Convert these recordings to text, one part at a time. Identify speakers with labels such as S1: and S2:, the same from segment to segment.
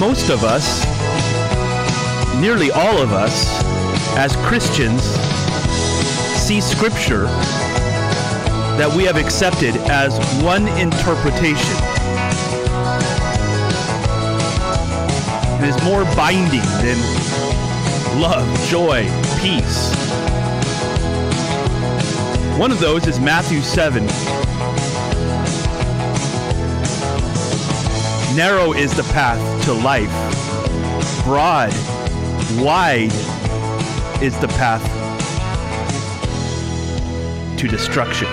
S1: most of us, nearly all of us, as Christians, see Scripture that we have accepted as one interpretation. It is more binding than love, joy, peace. One of those is Matthew 7. Narrow is the path to life, broad, wide is the path to destruction.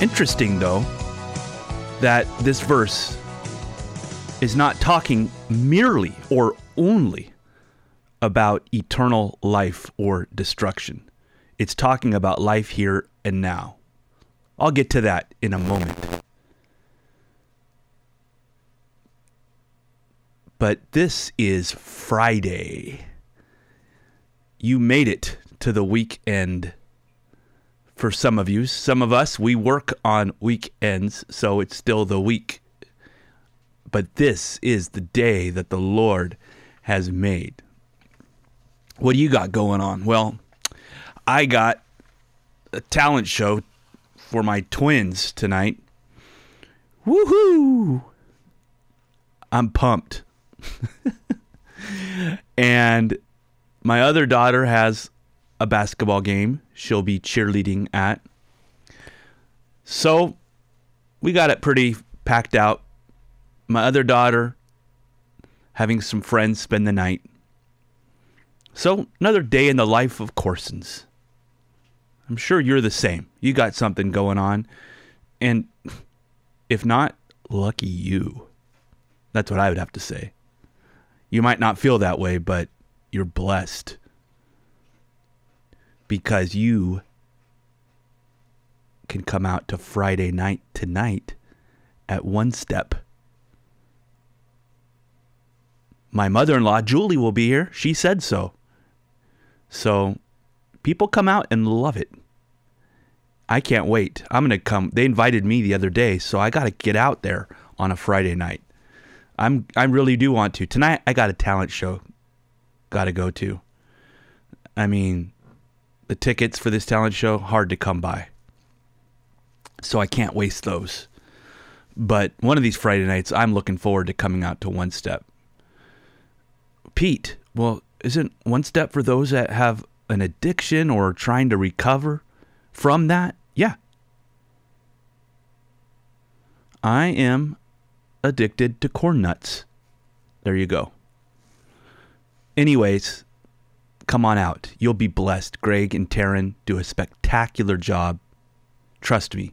S1: Interesting, though, that this verse is not talking merely or only about eternal life or destruction. It's talking about life here and now. I'll get to that in a moment. But this is Friday. You made it to the weekend for some of you. Some of us, we work on weekends, so it's still the week. But this is the day that the Lord has made. What do you got going on? Well, I got a talent show for my twins tonight. Woohoo! I'm pumped. and my other daughter has a basketball game she'll be cheerleading at. So we got it pretty packed out. My other daughter having some friends spend the night. So another day in the life of Corsons. I'm sure you're the same. You got something going on. And if not, lucky you. That's what I would have to say. You might not feel that way, but you're blessed because you can come out to Friday night tonight at one step. My mother in law, Julie, will be here. She said so. So people come out and love it. I can't wait. I'm going to come. They invited me the other day, so I got to get out there on a Friday night. I'm I really do want to. Tonight I got a talent show got to go to. I mean, the tickets for this talent show hard to come by. So I can't waste those. But one of these Friday nights I'm looking forward to coming out to One Step. Pete, well, isn't One Step for those that have an addiction or trying to recover from that? Yeah. I am addicted to corn nuts. There you go. Anyways, come on out. You'll be blessed. Greg and Taryn do a spectacular job. Trust me,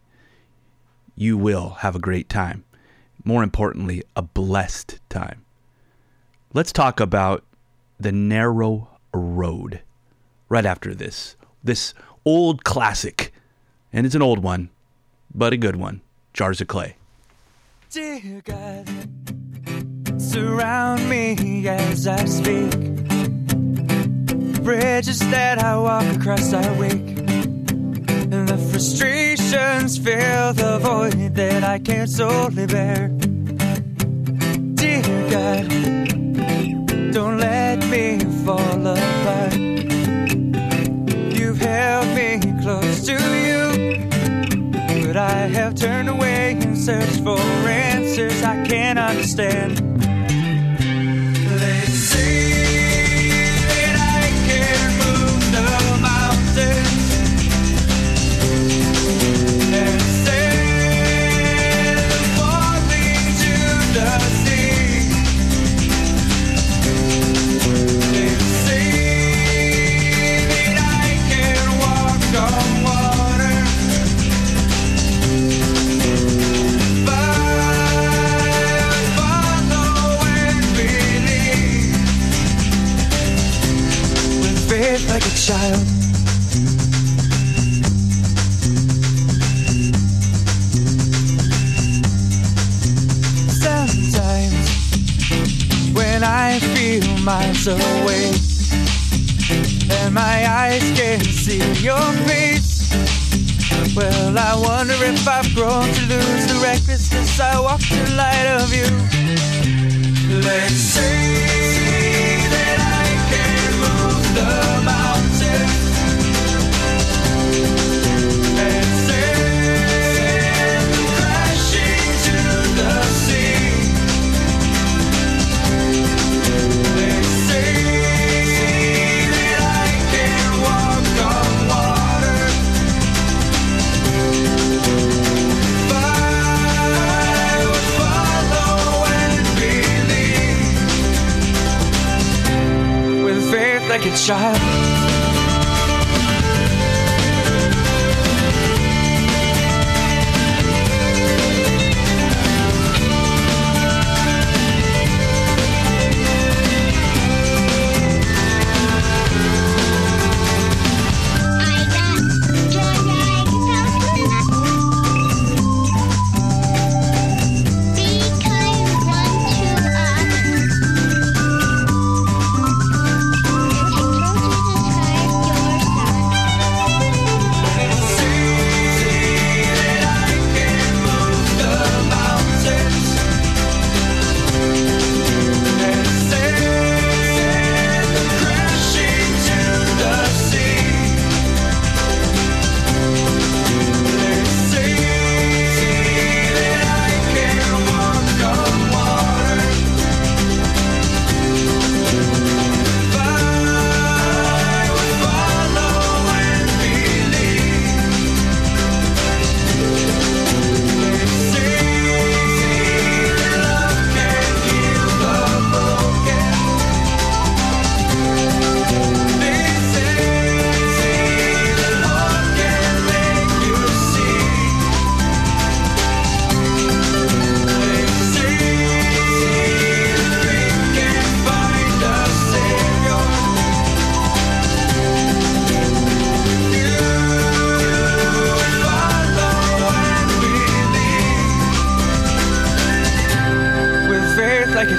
S1: you will have a great time. More importantly, a blessed time. Let's talk about the narrow road right after this. This old classic. And it's an old one, but a good one. Jars of Clay.
S2: Dear God, surround me as I speak bridges that I walk across are weak. And the frustrations fill the void that I can't solely bear. Dear God, don't let me fall apart. Close to you, but I have turned away and searched for answers I can't understand.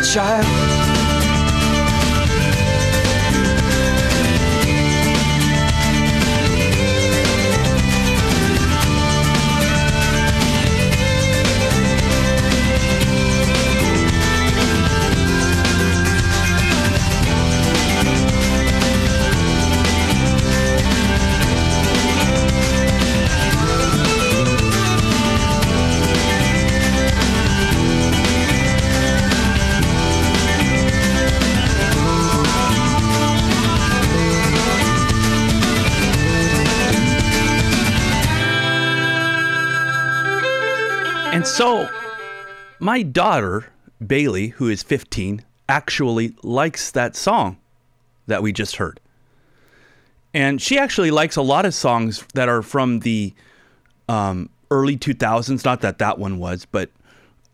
S2: Child.
S1: My daughter, Bailey, who is 15, actually likes that song that we just heard. And she actually likes a lot of songs that are from the um, early 2000s. Not that that one was, but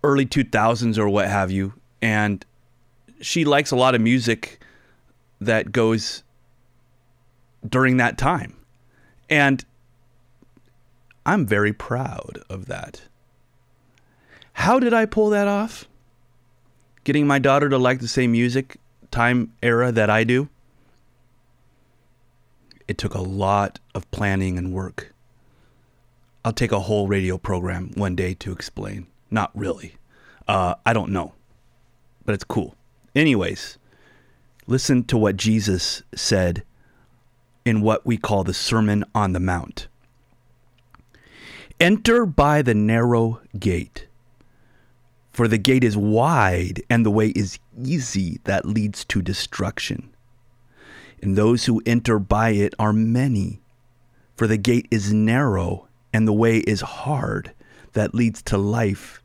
S1: early 2000s or what have you. And she likes a lot of music that goes during that time. And I'm very proud of that. How did I pull that off? Getting my daughter to like the same music time era that I do? It took a lot of planning and work. I'll take a whole radio program one day to explain. Not really. Uh, I don't know. But it's cool. Anyways, listen to what Jesus said in what we call the Sermon on the Mount. Enter by the narrow gate. For the gate is wide and the way is easy that leads to destruction. And those who enter by it are many. For the gate is narrow and the way is hard that leads to life,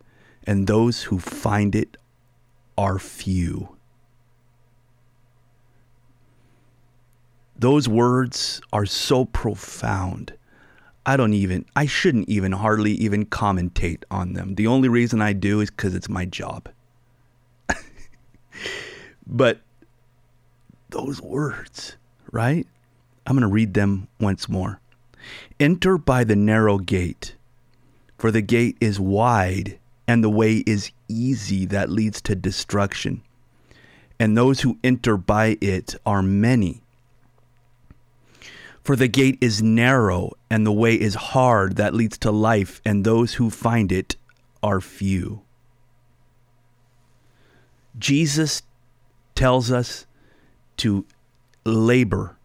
S1: and those who find it are few. Those words are so profound. I don't even, I shouldn't even hardly even commentate on them. The only reason I do is because it's my job. but those words, right? I'm going to read them once more. Enter by the narrow gate, for the gate is wide and the way is easy that leads to destruction, and those who enter by it are many. For the gate is narrow and the way is hard that leads to life, and those who find it are few. Jesus tells us to labor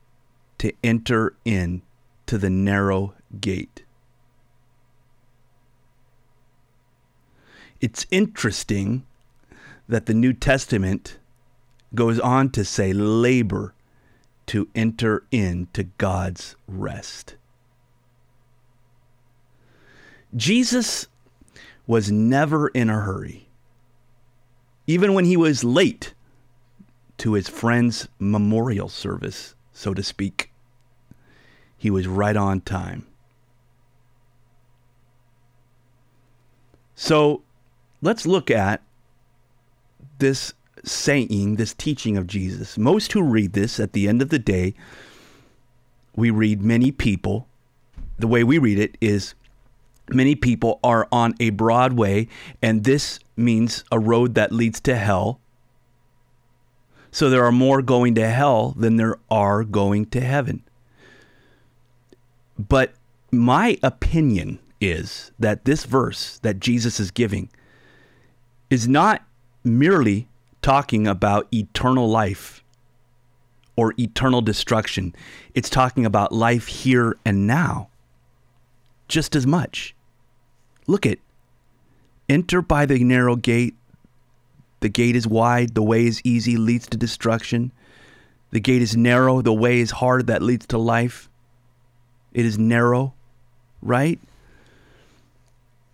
S1: to enter in to the narrow gate. It's interesting that the New Testament goes on to say labor to enter into God's rest. Jesus was never in a hurry. Even when he was late to his friend's memorial service, so to speak, he was right on time. So let's look at this saying, this teaching of Jesus. Most who read this at the end of the day, we read many people. The way we read it is many people are on a broad way, and this means a road that leads to hell. So there are more going to hell than there are going to heaven. But my opinion is that this verse that Jesus is giving is not merely talking about eternal life or eternal destruction. It's talking about life here and now just as much. Look at enter by the narrow gate. The gate is wide, the way is easy, leads to destruction. The gate is narrow, the way is hard, that leads to life. It is narrow, right?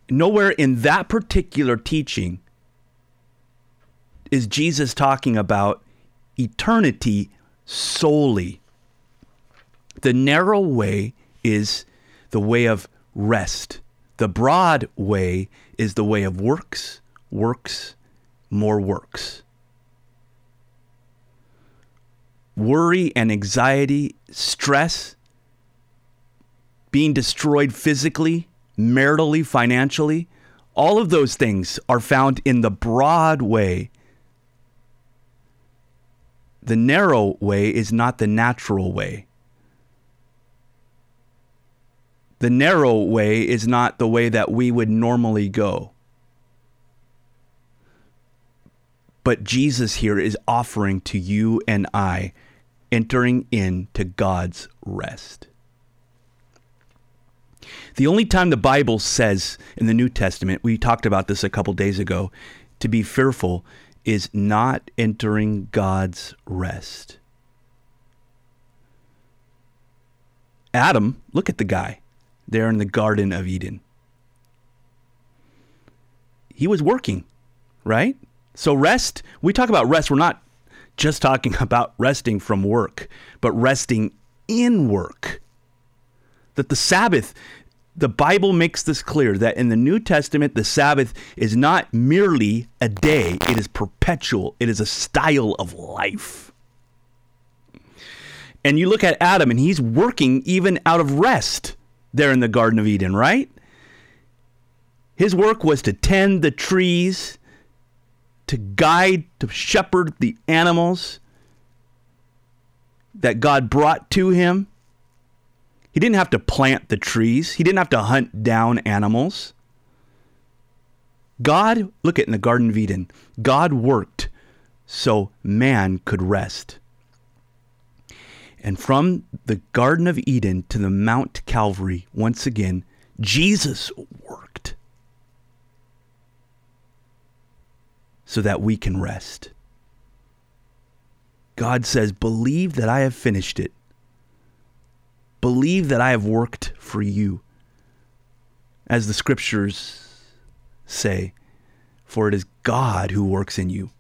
S1: Nowhere in that particular teaching is Jesus talking about eternity solely. The narrow way is the way of rest. The broad way is the way of works, works, more works. Worry and anxiety, stress, being destroyed physically, maritally, financially, all of those things are found in the broad way. The narrow way is not the natural way. The narrow way is not the way that we would normally go. But Jesus here is offering to you and I entering into God's rest. The only time the Bible says in the New Testament, we talked about this a couple days ago, to be fearful is not entering God's rest. Adam, look at the guy there in the Garden of Eden. He was working, right? So, rest, we talk about rest, we're not just talking about resting from work, but resting in work. That the Sabbath, the Bible makes this clear that in the New Testament, the Sabbath is not merely a day, it is perpetual, it is a style of life. And you look at Adam, and he's working even out of rest there in the Garden of Eden, right? His work was to tend the trees, to guide, to shepherd the animals that God brought to him. He didn't have to plant the trees, he didn't have to hunt down animals. God, look at in the Garden of Eden, God worked so man could rest. And from the Garden of Eden to the Mount Calvary, once again, Jesus worked so that we can rest. God says, Believe that I have finished it. Believe that I have worked for you. As the scriptures say, for it is God who works in you.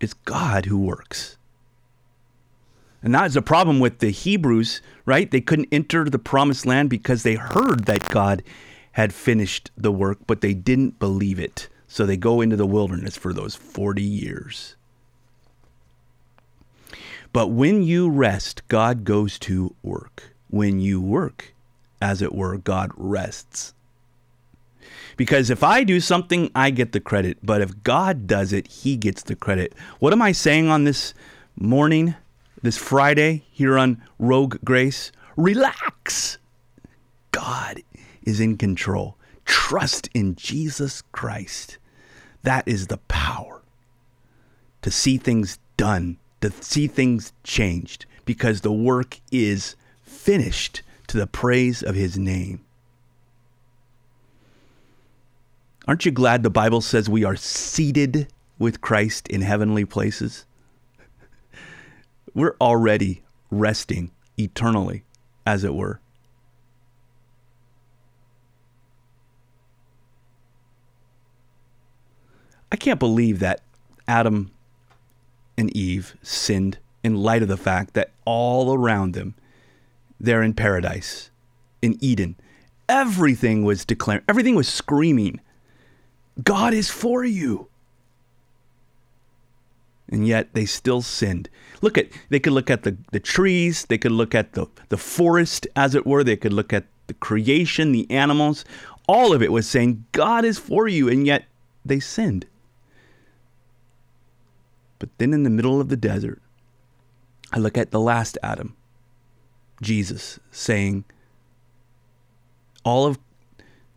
S1: It's God who works. And that is a problem with the Hebrews, right? They couldn't enter the promised land because they heard that God had finished the work, but they didn't believe it. So they go into the wilderness for those 40 years. But when you rest, God goes to work. When you work, as it were, God rests. Because if I do something, I get the credit. But if God does it, He gets the credit. What am I saying on this morning? this Friday here on Rogue Grace, relax. God is in control. Trust in Jesus Christ. That is the power to see things done, to see things changed, because the work is finished to the praise of his name. Aren't you glad the Bible says we are seated with Christ in heavenly places? We're already resting eternally, as it were. I can't believe that Adam and Eve sinned in light of the fact that all around them, they're in paradise, in Eden. Everything was declaring, everything was screaming, God is for you. And yet they still sinned. Look at they could look at the, the trees, they could look at the, the forest, as it were, they could look at the creation, the animals. All of it was saying, God is for you, and yet they sinned. But then in the middle of the desert, I look at the last Adam, Jesus, saying, all of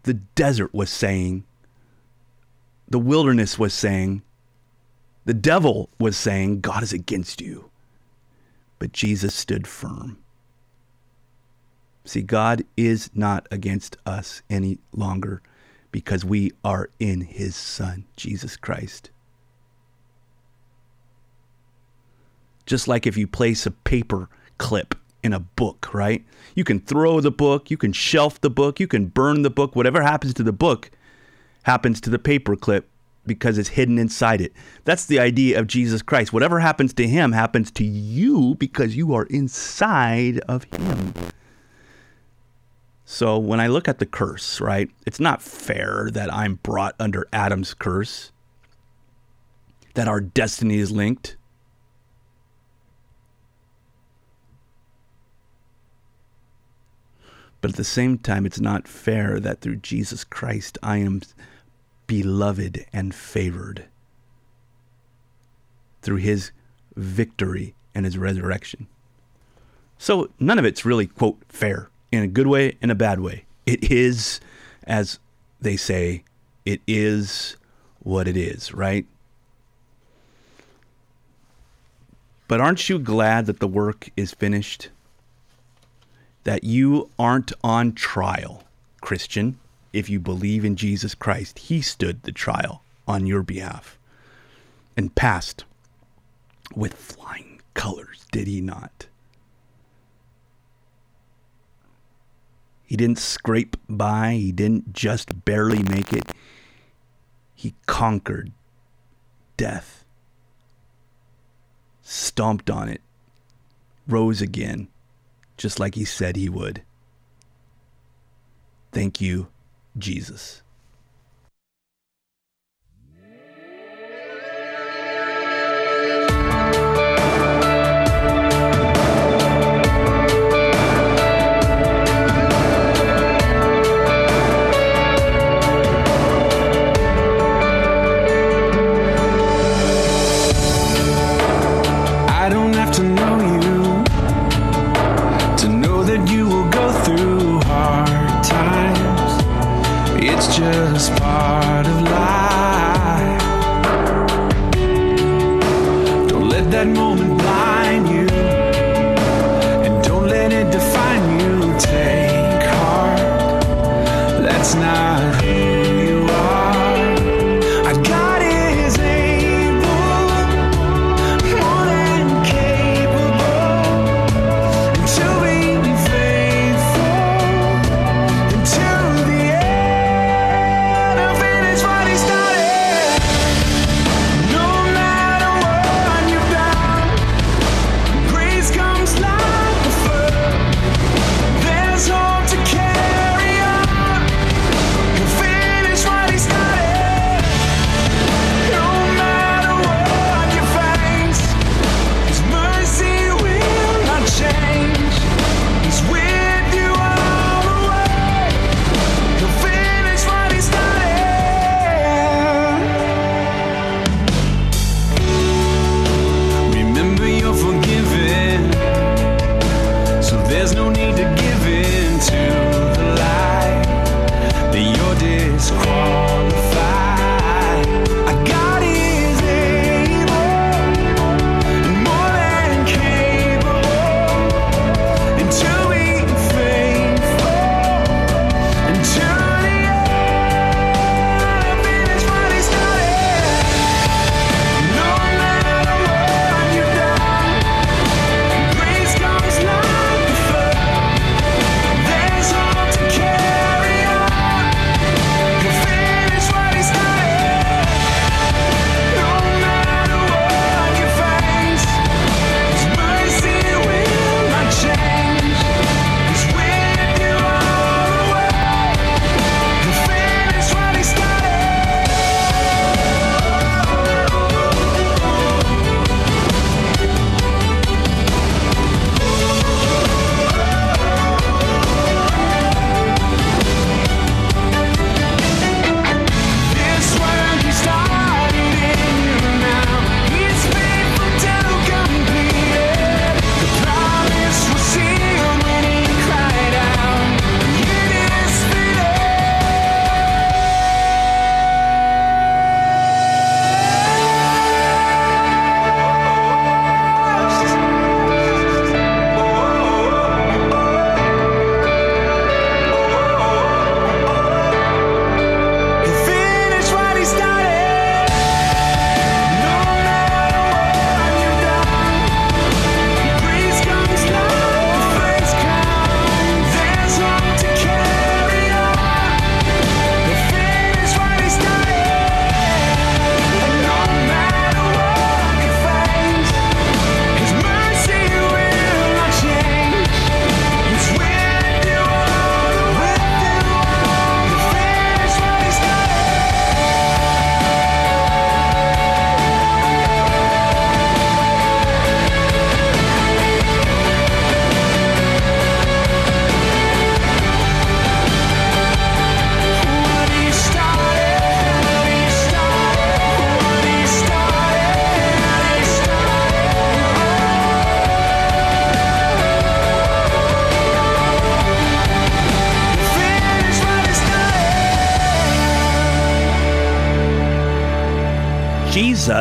S1: the desert was saying, the wilderness was saying, the devil was saying, God is against you. But Jesus stood firm. See, God is not against us any longer because we are in his Son, Jesus Christ. Just like if you place a paper clip in a book, right? You can throw the book, you can shelf the book, you can burn the book, whatever happens to the book happens to the paper clip because it's hidden inside it. That's the idea of Jesus Christ. Whatever happens to him happens to you because you are inside of him. So when I look at the curse, right, it's not fair that I'm brought under Adam's curse, that our destiny is linked. But at the same time, it's not fair that through Jesus Christ I am beloved and favored through his victory and his resurrection. So none of it's really, quote, fair in a good way and a bad way. It is, as they say, it is what it is, right? But aren't you glad that the work is finished? That you aren't on trial, Christian, if you believe in Jesus Christ. He stood the trial on your behalf and passed with flying colors, did he not? He didn't scrape by, he didn't just barely make it. He conquered death, stomped on it, rose again, just like he said he would. Thank you, Jesus.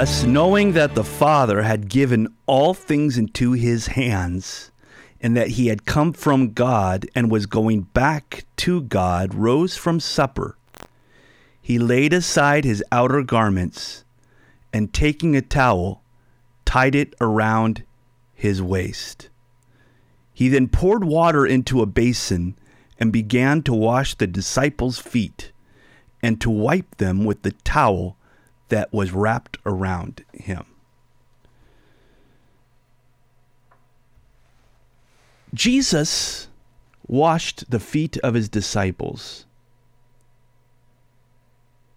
S1: Jesus, knowing that the Father had given all things into his hands, and that he had come from God and was going back to God, rose from supper. He laid aside his outer garments, and taking a towel, tied it around his waist. He then poured water into a basin and began to wash the disciples' feet and to wipe them with the towel that was wrapped around him. Jesus washed the feet of his disciples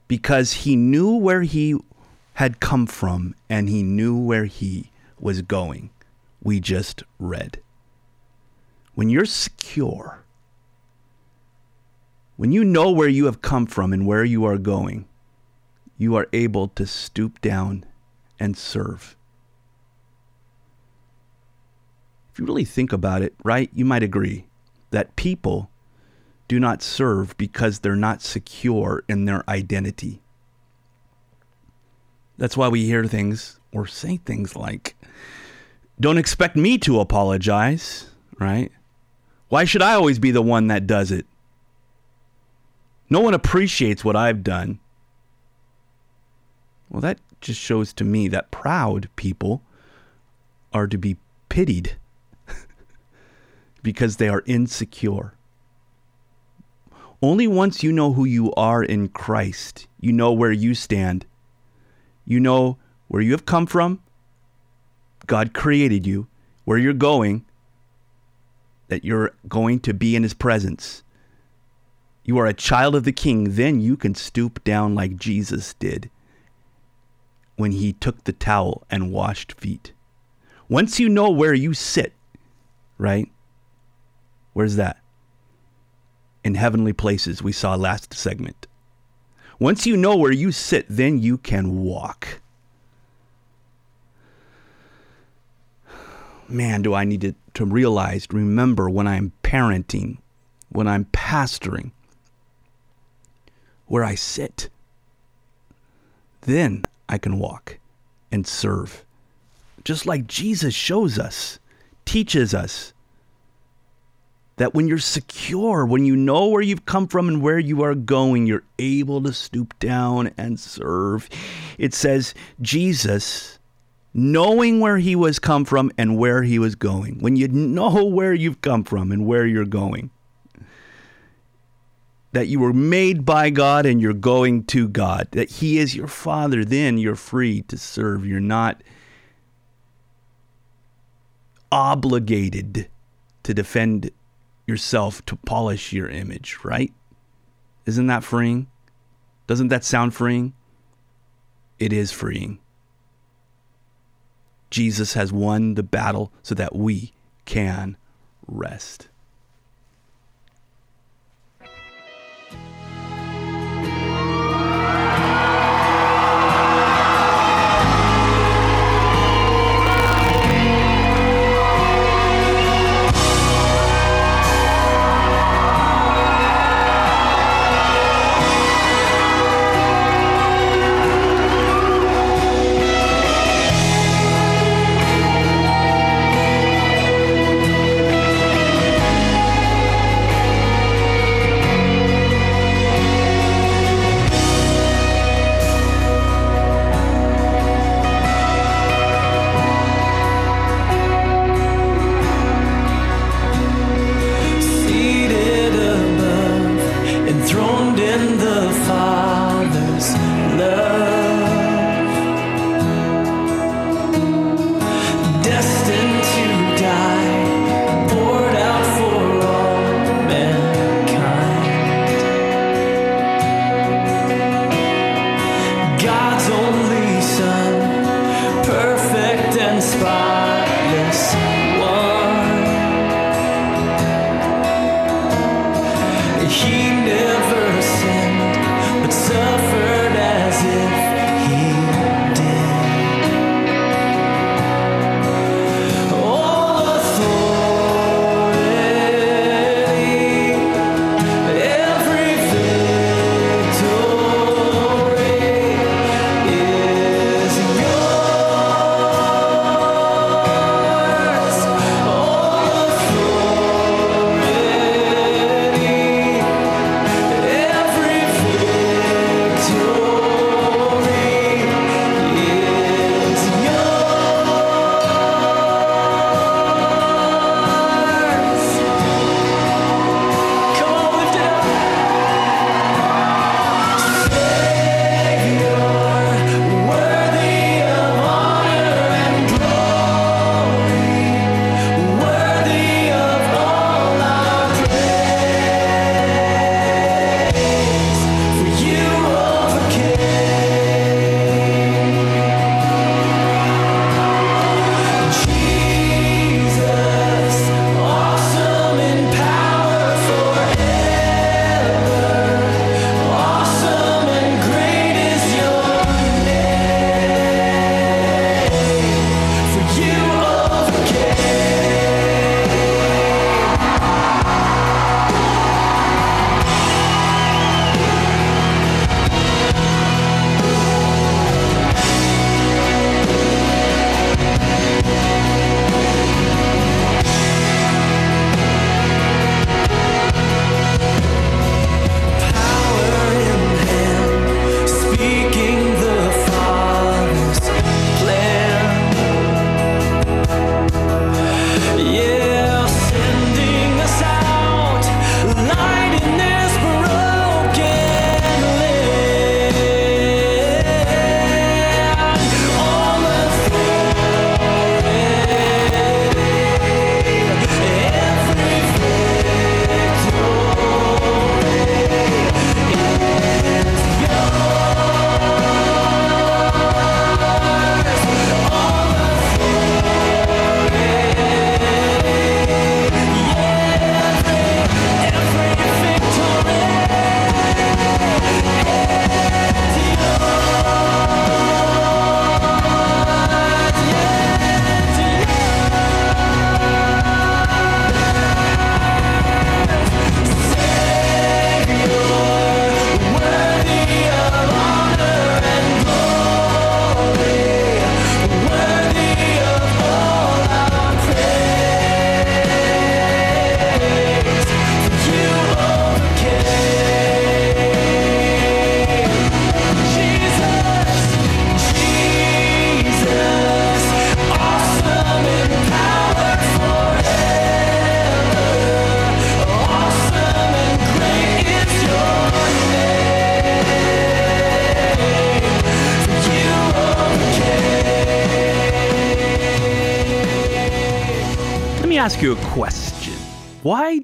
S1: because he knew where he had come from and he knew where he was going. We just read. When you're secure, when you know where you have come from and where you are going, you are able to stoop down and serve. If you really think about it, right, you might agree that people do not serve because they're not secure in their identity. That's why we hear things or say things like, don't expect me to apologize, right? Why should I always be the one that does it? No one appreciates what I've done. Well, that just shows to me that proud people are to be pitied because they are insecure. Only once you know who you are in Christ, you know where you stand. You know where you have come from. God created you, where you're going, that you're going to be in His presence. You are a child of the King, then you can stoop down like Jesus did when he took the towel and washed feet. Once you know where you sit, right? Where's that? In heavenly places, we saw last segment. Once you know where you sit, then you can walk. Man, do I need to, to realize, remember when I'm parenting, when I'm pastoring, where I sit. Then I can walk and serve. Just like Jesus shows us, teaches us that when you're secure, when you know where you've come from and where you are going, you're able to stoop down and serve. It says, Jesus, knowing where he was come from and where he was going. When you know where you've come from and where you're going, that you were made by God and you're going to God, that He is your Father, then you're free to serve. You're not obligated to defend yourself to polish your image, right? Isn't that freeing? Doesn't that sound freeing? It is freeing. Jesus has won the battle so that we can rest. he never sinned, but some.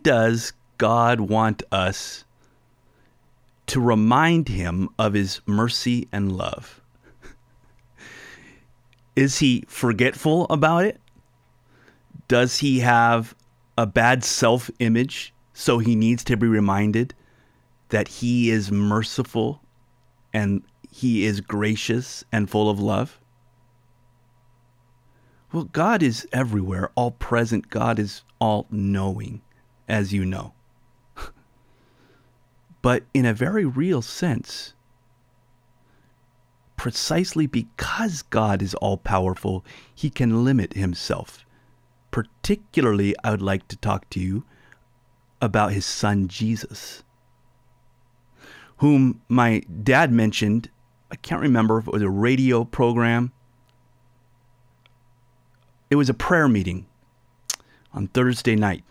S1: Does God want us to remind him of his mercy and love? Is he forgetful about it? Does he have a bad self image so he needs to be reminded that he is merciful and he is gracious and full of love? Well, God is everywhere, all present. God is all knowing, as you know. but in a very real sense, precisely because God is all powerful, he can limit himself. Particularly, I would like to talk to you about his son Jesus, whom my dad mentioned. I can't remember if it was a radio program it was a prayer meeting on Thursday night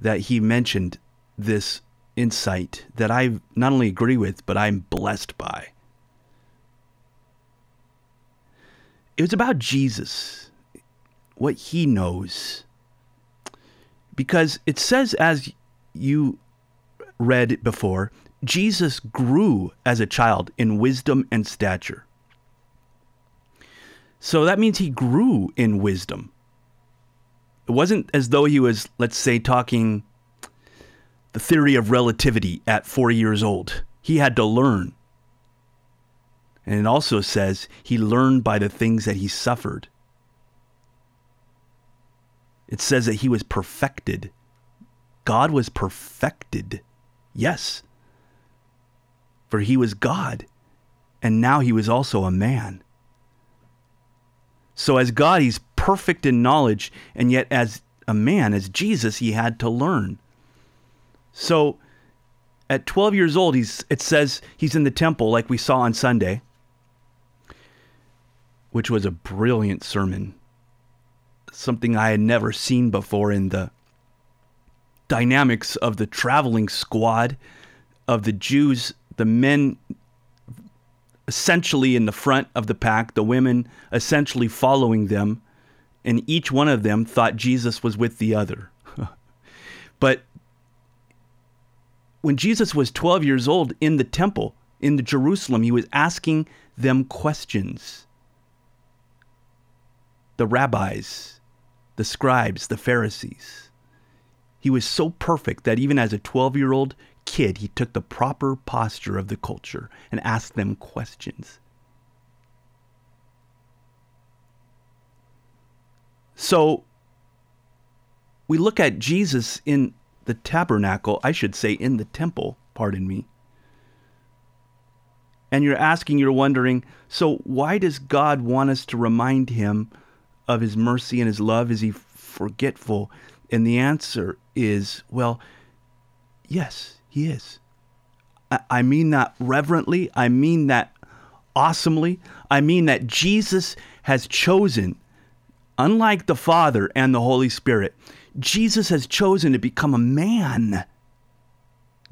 S1: that he mentioned this insight that I not only agree with, but I'm blessed by. It was about Jesus, what he knows. Because it says, as you read before, Jesus grew as a child in wisdom and stature. So that means he grew in wisdom. It wasn't as though he was, let's say, talking the theory of relativity at four years old. He had to learn. And it also says he learned by the things that he suffered. It says that he was perfected. God was perfected. Yes. For he was God. And now he was also a man. So, as God, he's perfect in knowledge, and yet as a man, as Jesus, he had to learn. So, at 12 years old, he's, it says he's in the temple, like we saw on Sunday, which was a brilliant sermon. Something I had never seen before in the dynamics of the traveling squad of the Jews, the men essentially in the front of the pack, the women essentially following them, and each one of them thought Jesus was with the other. but when Jesus was 12 years old in the temple, in the Jerusalem, he was asking them questions. The rabbis, the scribes, the Pharisees. He was so perfect that even as a 12 year old, kid, he took the proper posture of the culture and asked them questions. So we look at Jesus in the tabernacle, I should say in the temple, pardon me. And you're asking, you're wondering, so why does God want us to remind him of his mercy and his love? Is he forgetful? And the answer is, well, yes, he is. I, mean that reverently. I mean that awesomely. I mean that Jesus has chosen, unlike the Father and the Holy Spirit, Jesus has chosen to become a man.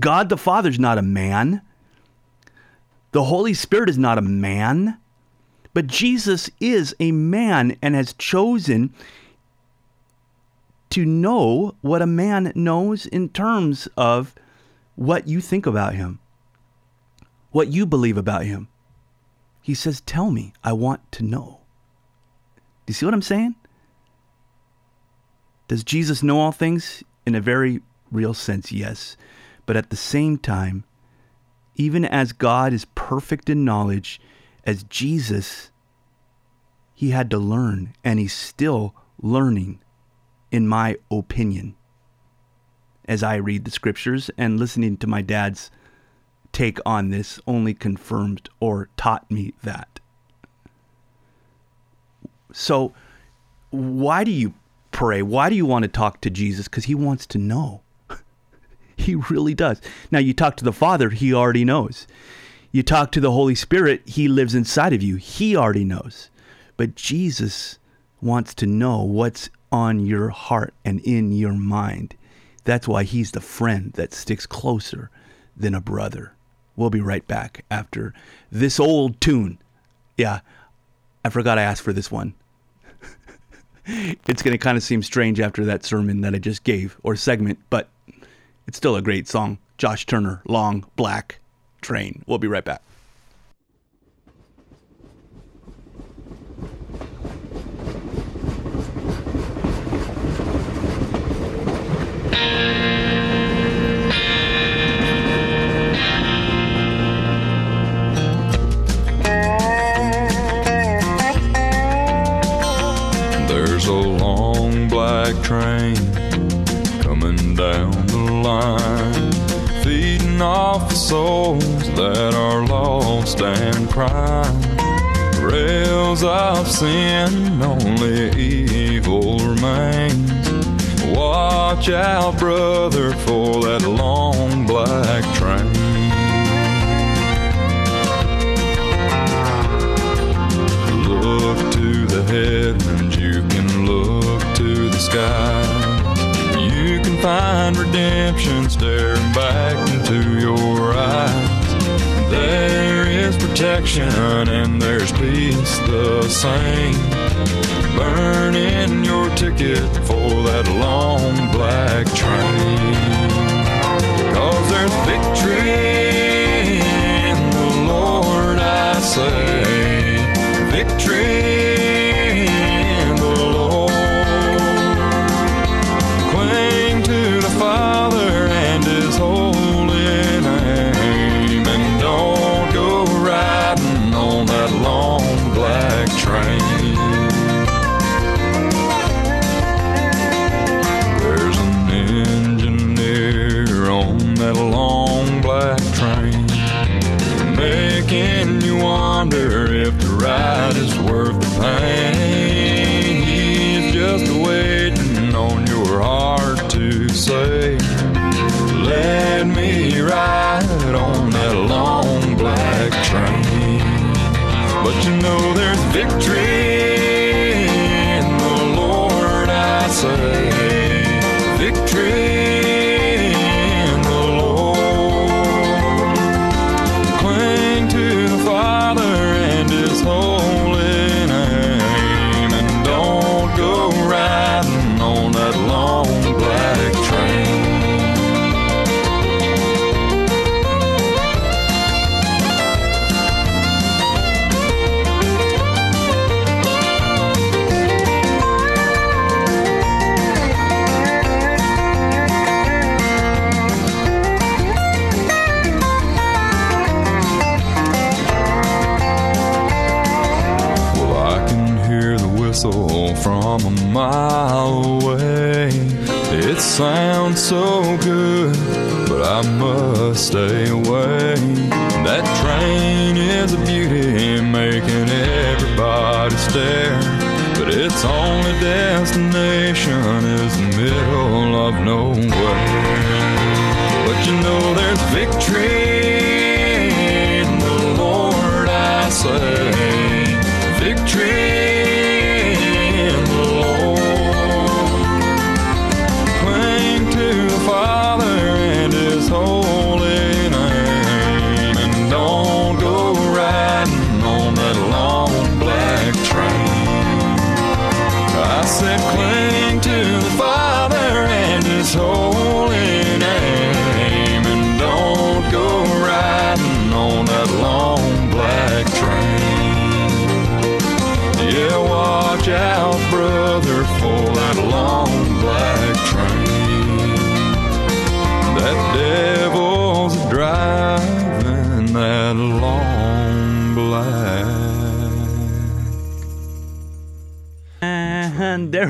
S1: God the Father is not a man. The Holy Spirit is not a man. But Jesus is a man and has chosen to know what a man knows in terms of what you think about him, what you believe about him. He says, Tell me, I want to know. Do you see what I'm saying? Does Jesus know all things? In a very real sense, yes. But at the same time, even as God is perfect in knowledge, as Jesus, he had to learn, and he's still learning, in my opinion as I read the scriptures, and listening to my dad's take on this only confirmed or taught me that. So, why do you pray? Why do you want to talk to Jesus? Because he wants to know. he really does. Now, you talk to the Father, he already knows. You talk to the Holy Spirit, he lives inside of you, he already knows. But Jesus wants to know what's on your heart and in your mind. That's why he's the friend that sticks closer than a brother. We'll be right back after this old tune. Yeah, I forgot I asked for this one. It's going to kind of seem strange after that sermon that I just gave or segment, but it's still a great song. Josh Turner, Long Black Train. We'll be right back.
S3: Feeding off the souls that are lost and crying. Rails of sin, only evil remains. Watch out, brother, for that long black train. Look to the heavens, you can look to the sky. You can find redemption staring back into your eyes. There is protection and there's peace the same. Burn in your ticket for that long black train. Cause there's victory in the Lord, I say. Victory It sounds so good, but I must stay away. That train is a beauty, making everybody stare. But its only destination is the middle of nowhere. But you know there's victory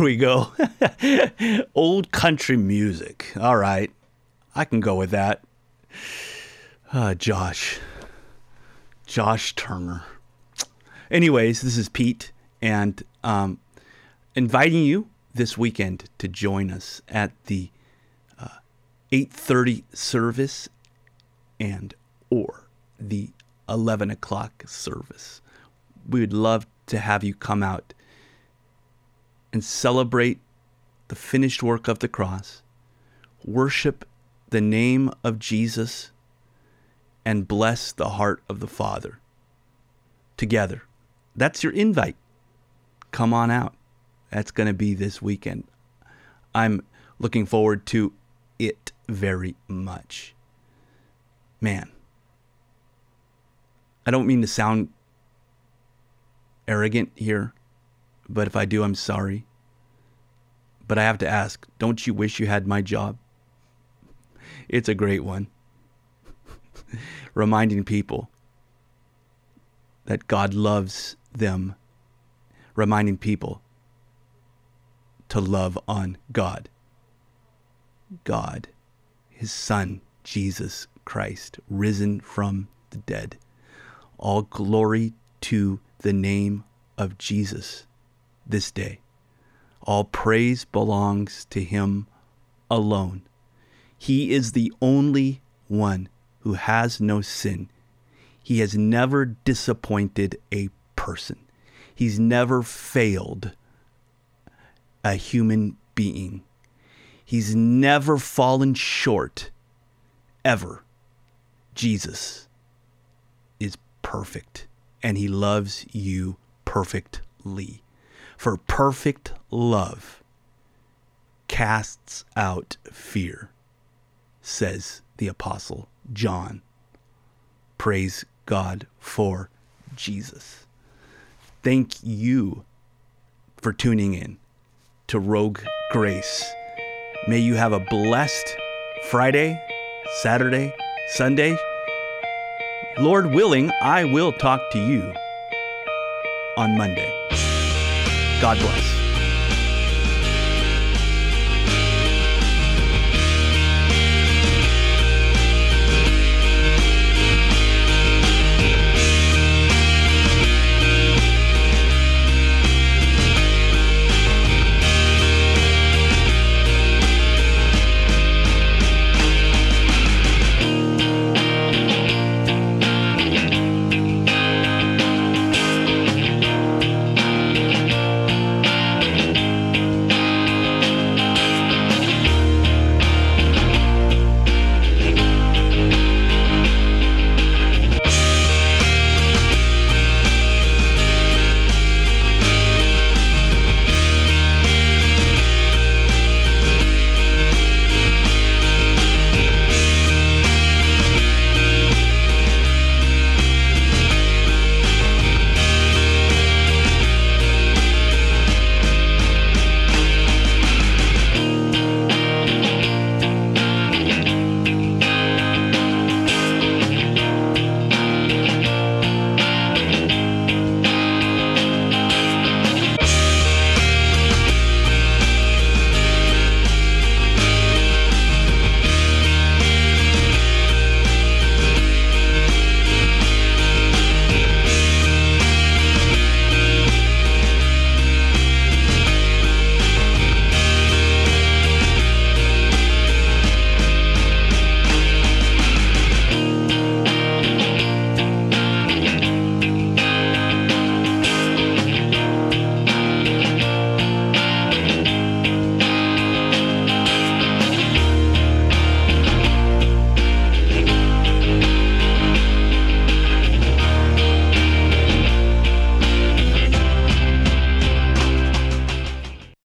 S1: we go. Old country music. All right. I can go with that. Uh, Josh. Josh Turner. Anyways, this is Pete, and um, inviting you this weekend to join us at the uh, 8.30 service and or the 11 o'clock service. We would love to have you come out and celebrate the finished work of the cross, worship the name of Jesus, and bless the heart of the Father together. That's your invite. Come on out. That's going to be this weekend. I'm looking forward to it very much. Man, I don't mean to sound arrogant here, but if I do, I'm sorry. But I have to ask don't you wish you had my job? It's a great one. Reminding people that God loves them, reminding people to love on God. God, His Son, Jesus Christ, risen from the dead. All glory to the name of Jesus this day. All praise belongs to Him alone. He is the only one who has no sin. He has never disappointed a person. He's never failed a human being. He's never fallen short, ever. Jesus is perfect, and he loves you perfectly. For perfect love casts out fear, says the Apostle John. Praise God for Jesus. Thank you for tuning in to Rogue Grace. May you have a blessed Friday, Saturday, Sunday. Lord willing, I will talk to you on Monday. God bless.